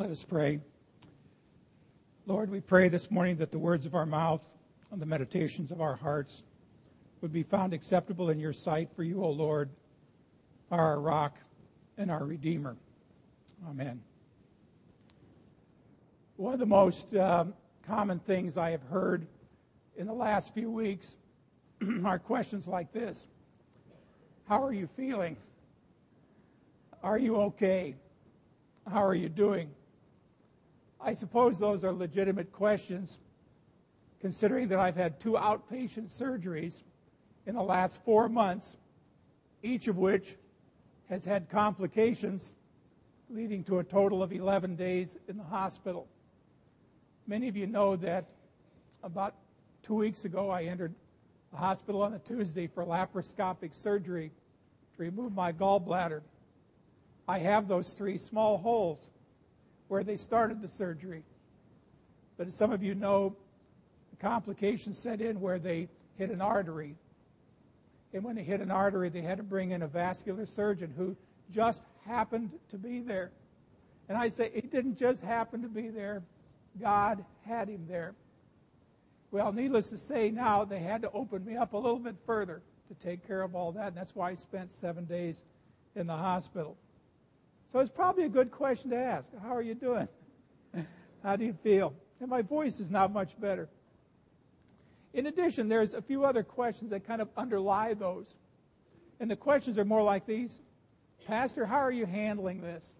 Let us pray. Lord, we pray this morning that the words of our mouth and the meditations of our hearts would be found acceptable in your sight, for you, O Lord, are our rock and our Redeemer. Amen. One of the most um, common things I have heard in the last few weeks are questions like this How are you feeling? Are you okay? How are you doing? I suppose those are legitimate questions, considering that I've had two outpatient surgeries in the last four months, each of which has had complications leading to a total of 11 days in the hospital. Many of you know that about two weeks ago I entered the hospital on a Tuesday for laparoscopic surgery to remove my gallbladder. I have those three small holes where they started the surgery. But as some of you know, complications set in where they hit an artery. And when they hit an artery, they had to bring in a vascular surgeon who just happened to be there. And I say, it didn't just happen to be there, God had him there. Well, needless to say, now they had to open me up a little bit further to take care of all that. And that's why I spent seven days in the hospital. So it's probably a good question to ask. How are you doing? How do you feel? And my voice is not much better. In addition, there's a few other questions that kind of underlie those. And the questions are more like these Pastor, how are you handling this?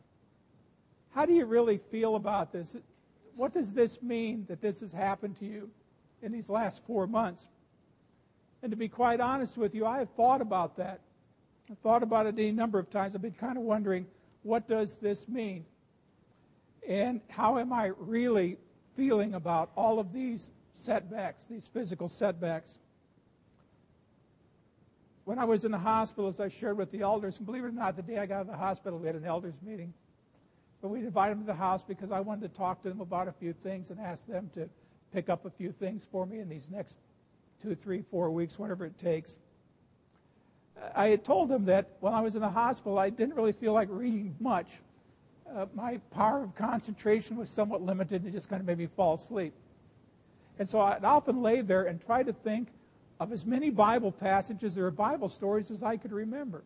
How do you really feel about this? What does this mean that this has happened to you in these last four months? And to be quite honest with you, I have thought about that. I've thought about it any number of times. I've been kind of wondering what does this mean? And how am I really feeling about all of these setbacks, these physical setbacks? When I was in the hospital, as I shared with the elders, and believe it or not, the day I got out of the hospital, we had an elders meeting. But we invited them to the house because I wanted to talk to them about a few things and ask them to pick up a few things for me in these next two, three, four weeks, whatever it takes. I had told them that when I was in the hospital, I didn't really feel like reading much. Uh, my power of concentration was somewhat limited and it just kind of made me fall asleep. And so I'd often lay there and try to think of as many Bible passages or Bible stories as I could remember.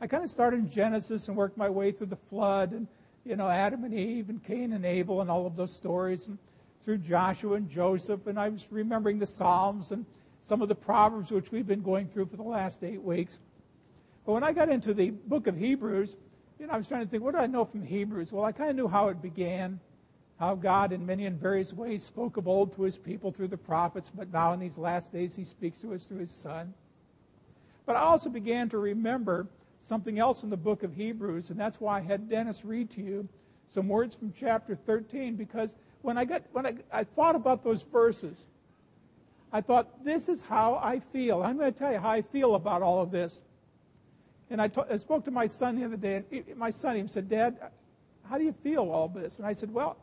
I kind of started in Genesis and worked my way through the flood and, you know, Adam and Eve and Cain and Abel and all of those stories and through Joshua and Joseph. And I was remembering the Psalms and some of the Proverbs which we've been going through for the last eight weeks. But when I got into the book of Hebrews, you know, I was trying to think, what do I know from Hebrews? Well, I kind of knew how it began, how God in many and various ways spoke of old to his people through the prophets, but now in these last days he speaks to us through his Son. But I also began to remember something else in the book of Hebrews, and that's why I had Dennis read to you some words from chapter 13, because when I got when I, I thought about those verses, I thought, this is how I feel. I'm going to tell you how I feel about all of this. And I, spoke to my son the other day, and my son even said, Dad, how do you feel all this? And I said, Well,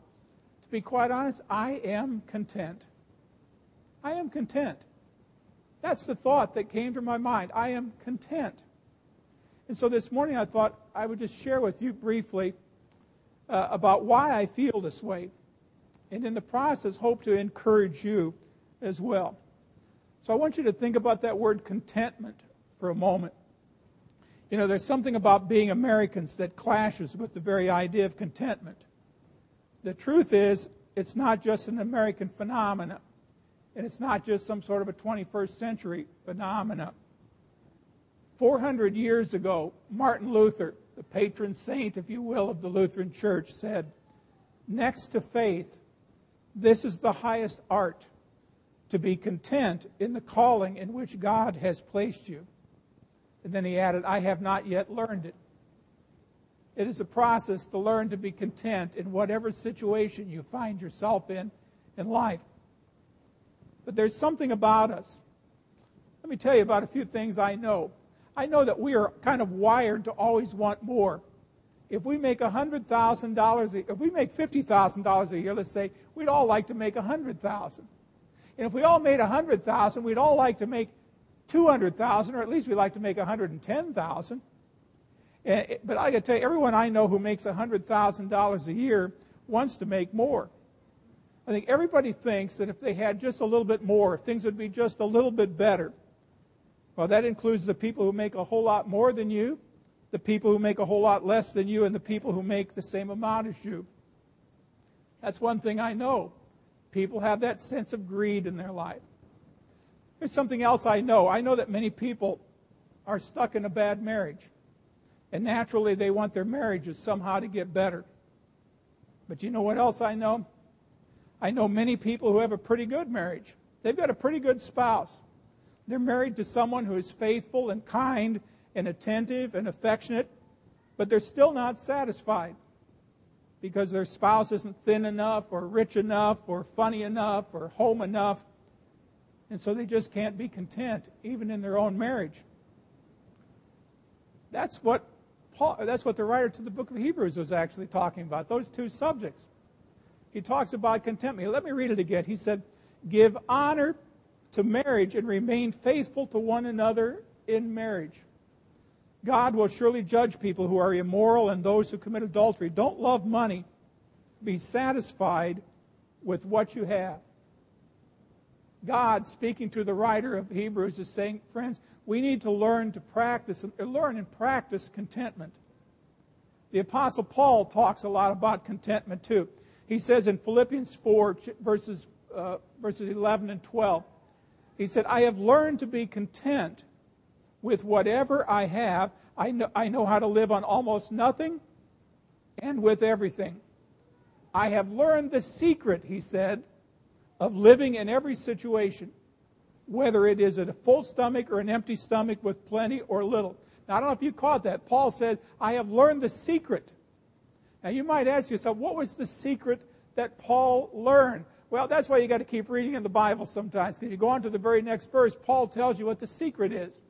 to be quite honest, I am content. I am content. That's the thought that came to my mind. I am content. And so this morning I thought I would just share with you briefly uh, about why I feel this way. And in the process, hope to encourage you as well. So I want you to think about that word contentment for a moment. You know, there's something about being Americans that clashes with the very idea of contentment. The truth is, it's not just an American phenomenon, and it's not just some sort of a 21st century phenomenon. 400 years ago, Martin Luther, the patron saint, if you will, of the Lutheran Church, said, Next to faith, this is the highest art to be content in the calling in which God has placed you. And then he added, I have not yet learned it. It is a process to learn to be content in whatever situation you find yourself in in life. But there's something about us. Let me tell you about a few things I know. I know that we are kind of wired to always want more. If we make $100,000, if we make $50,000 a year, let's say, we'd all like to make 100,000. And if we all made 100,000, we'd all like to make 200,000, or at least we'd like to make 110,000. Eh, eh, but I got tell you, everyone I know who makes $100,000 a year wants to make more. I think everybody thinks that if they had just a little bit more, if things would be just a little bit better. Well, that includes the people who make a whole lot more than you, the people who make a whole lot less than you, and the people who make the same amount as you. That's one thing I know. People have that sense of greed in their life. There's something else I know. I know that many people are stuck in a bad marriage. And naturally, they want their marriages somehow to get better. But you know what else I know? I know many people who have a pretty good marriage. They've got a pretty good spouse. They're married to someone who is faithful and kind and attentive and affectionate, but they're still not satisfied because their spouse isn't thin enough or rich enough or funny enough or home enough. And so they just can't be content, even in their own marriage. That's what Paul, that's what the writer to the book of Hebrews was actually talking about, those two subjects. He talks about contentment. Let me read it again. He said, Give honor to marriage and remain faithful to one another in marriage. God will surely judge people who are immoral and those who commit adultery. Don't love money. Be satisfied with what you have. God, speaking to the writer of Hebrews, is saying, friends, we need to learn to practice, learn and practice contentment. The Apostle Paul talks a lot about contentment too. He says in Philippians 4, verses, uh, verses 11 and 12, he said, I have learned to be content with whatever I have. I know, I know how to live on almost nothing and with everything. I have learned the secret, he said, of living in every situation whether it is a full stomach or an empty stomach with plenty or little. Now, I don't know if you caught that. Paul says, I have learned the secret. Now, you might ask yourself, what was the secret that Paul learned? Well, that's why you got to keep reading in the Bible sometimes. Because you go on to the very next verse, Paul tells you what the secret is.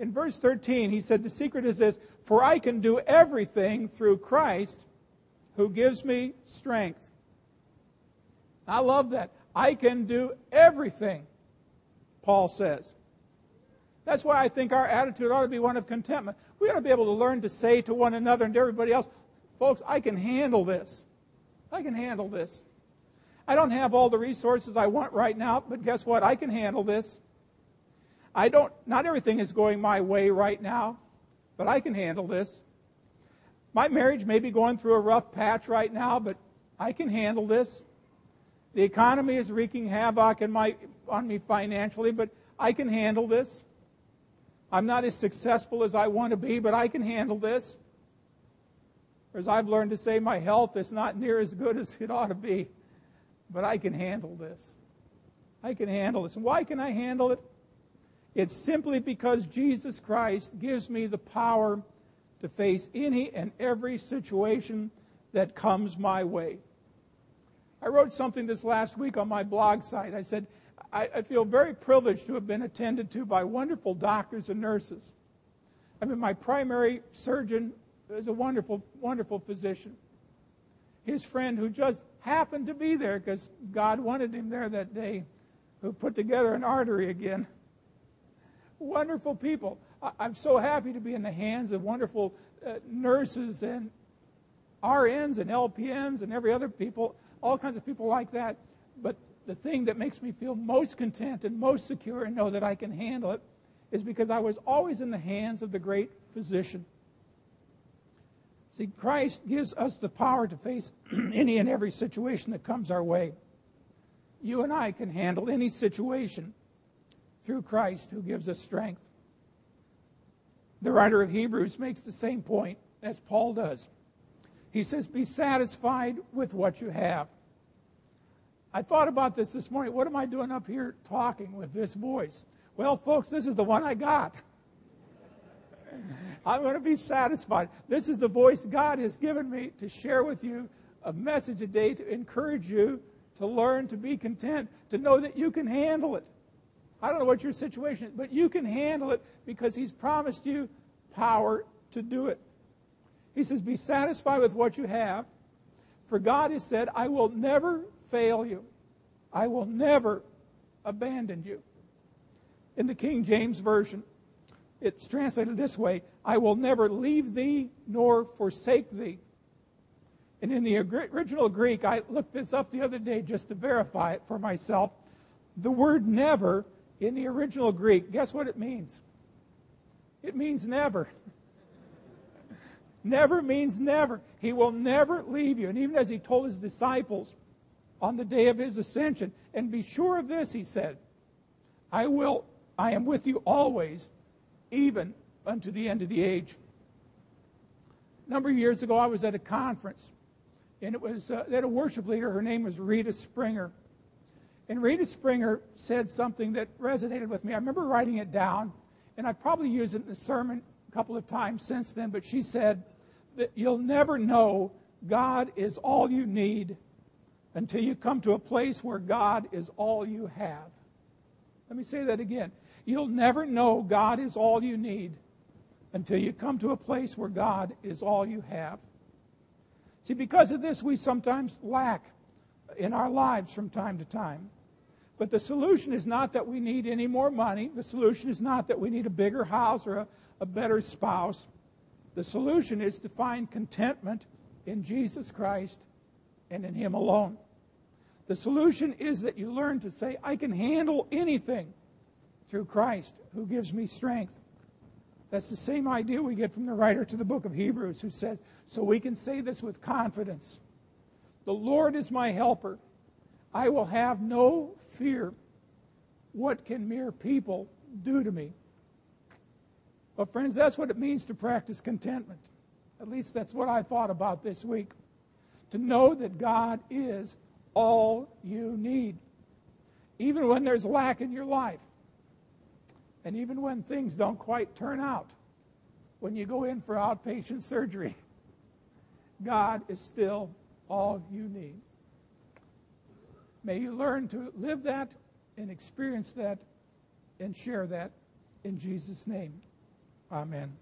In verse 13, he said, The secret is this For I can do everything through Christ who gives me strength. I love that. I can do everything Paul says. That's why I think our attitude ought to be one of contentment. We ought to be able to learn to say to one another and to everybody else, folks, I can handle this. I can handle this. I don't have all the resources I want right now, but guess what? I can handle this. I don't, not everything is going my way right now, but I can handle this. My marriage may be going through a rough patch right now, but I can handle this. The economy is wreaking havoc my, on me financially, but I can handle this. I'm not as successful as I want to be, but I can handle this. Or As I've learned to say, my health is not near as good as it ought to be, but I can handle this. I can handle this. And why can I handle it? It's simply because Jesus Christ gives me the power to face any and every situation that comes my way. I wrote something this last week on my blog site. I said, I, I, feel very privileged to have been attended to by wonderful doctors and nurses. I mean, my primary surgeon is a wonderful, wonderful physician. His friend, who just happened to be there because God wanted him there that day, who put together an artery again. Wonderful people. I, am so happy to be in the hands of wonderful uh, nurses and RNs and LPNs and every other people all kinds of people like that. But the thing that makes me feel most content and most secure and know that I can handle it is because I was always in the hands of the great physician. See, Christ gives us the power to face any and every situation that comes our way. You and I can handle any situation through Christ who gives us strength. The writer of Hebrews makes the same point as Paul does. He says, Be satisfied with what you have. I thought about this this morning. What am I doing up here talking with this voice? Well, folks, this is the one I got. I'm going to be satisfied. This is the voice God has given me to share with you a message today to encourage you to learn to be content, to know that you can handle it. I don't know what your situation is, but you can handle it because He's promised you power to do it. He says, Be satisfied with what you have, for God has said, I will never fail you. I will never abandon you. In the King James Version, it's translated this way I will never leave thee nor forsake thee. And in the original Greek, I looked this up the other day just to verify it for myself. The word never in the original Greek, guess what it means? It means never. never means never. He will never leave you. And even as he told his disciples on the day of his ascension, and be sure of this, he said, I will, I am with you always, even unto the end of the age. A number of years ago, I was at a conference, and it was uh, had a worship leader. Her name was Rita Springer, and Rita Springer said something that resonated with me. I remember writing it down, and I've probably used it in a sermon a couple of times since then. But she said that you'll never know God is all you need until you come to a place where God is all you have. Let me say that again. You'll never know God is all you need until you come to a place where God is all you have. See, because of this, we sometimes lack in our lives from time to time. But the solution is not that we need any more money. The solution is not that we need a bigger house or a, a better spouse. The solution is to find contentment in Jesus Christ and in Him alone. The solution is that you learn to say, I can handle anything through Christ who gives me strength. That's the same idea we get from the writer to the book of Hebrews, who says, So we can say this with confidence The Lord is my helper. I will have no fear. What can mere people do to me? Well, friends, that's what it means to practice contentment. At least that's what I thought about this week. To know that God is all you need. Even when there's lack in your life. And even when things don't quite turn out. When you go in for outpatient surgery. God is still all you need. May you learn to live that and experience that and share that in Jesus' name. Amen.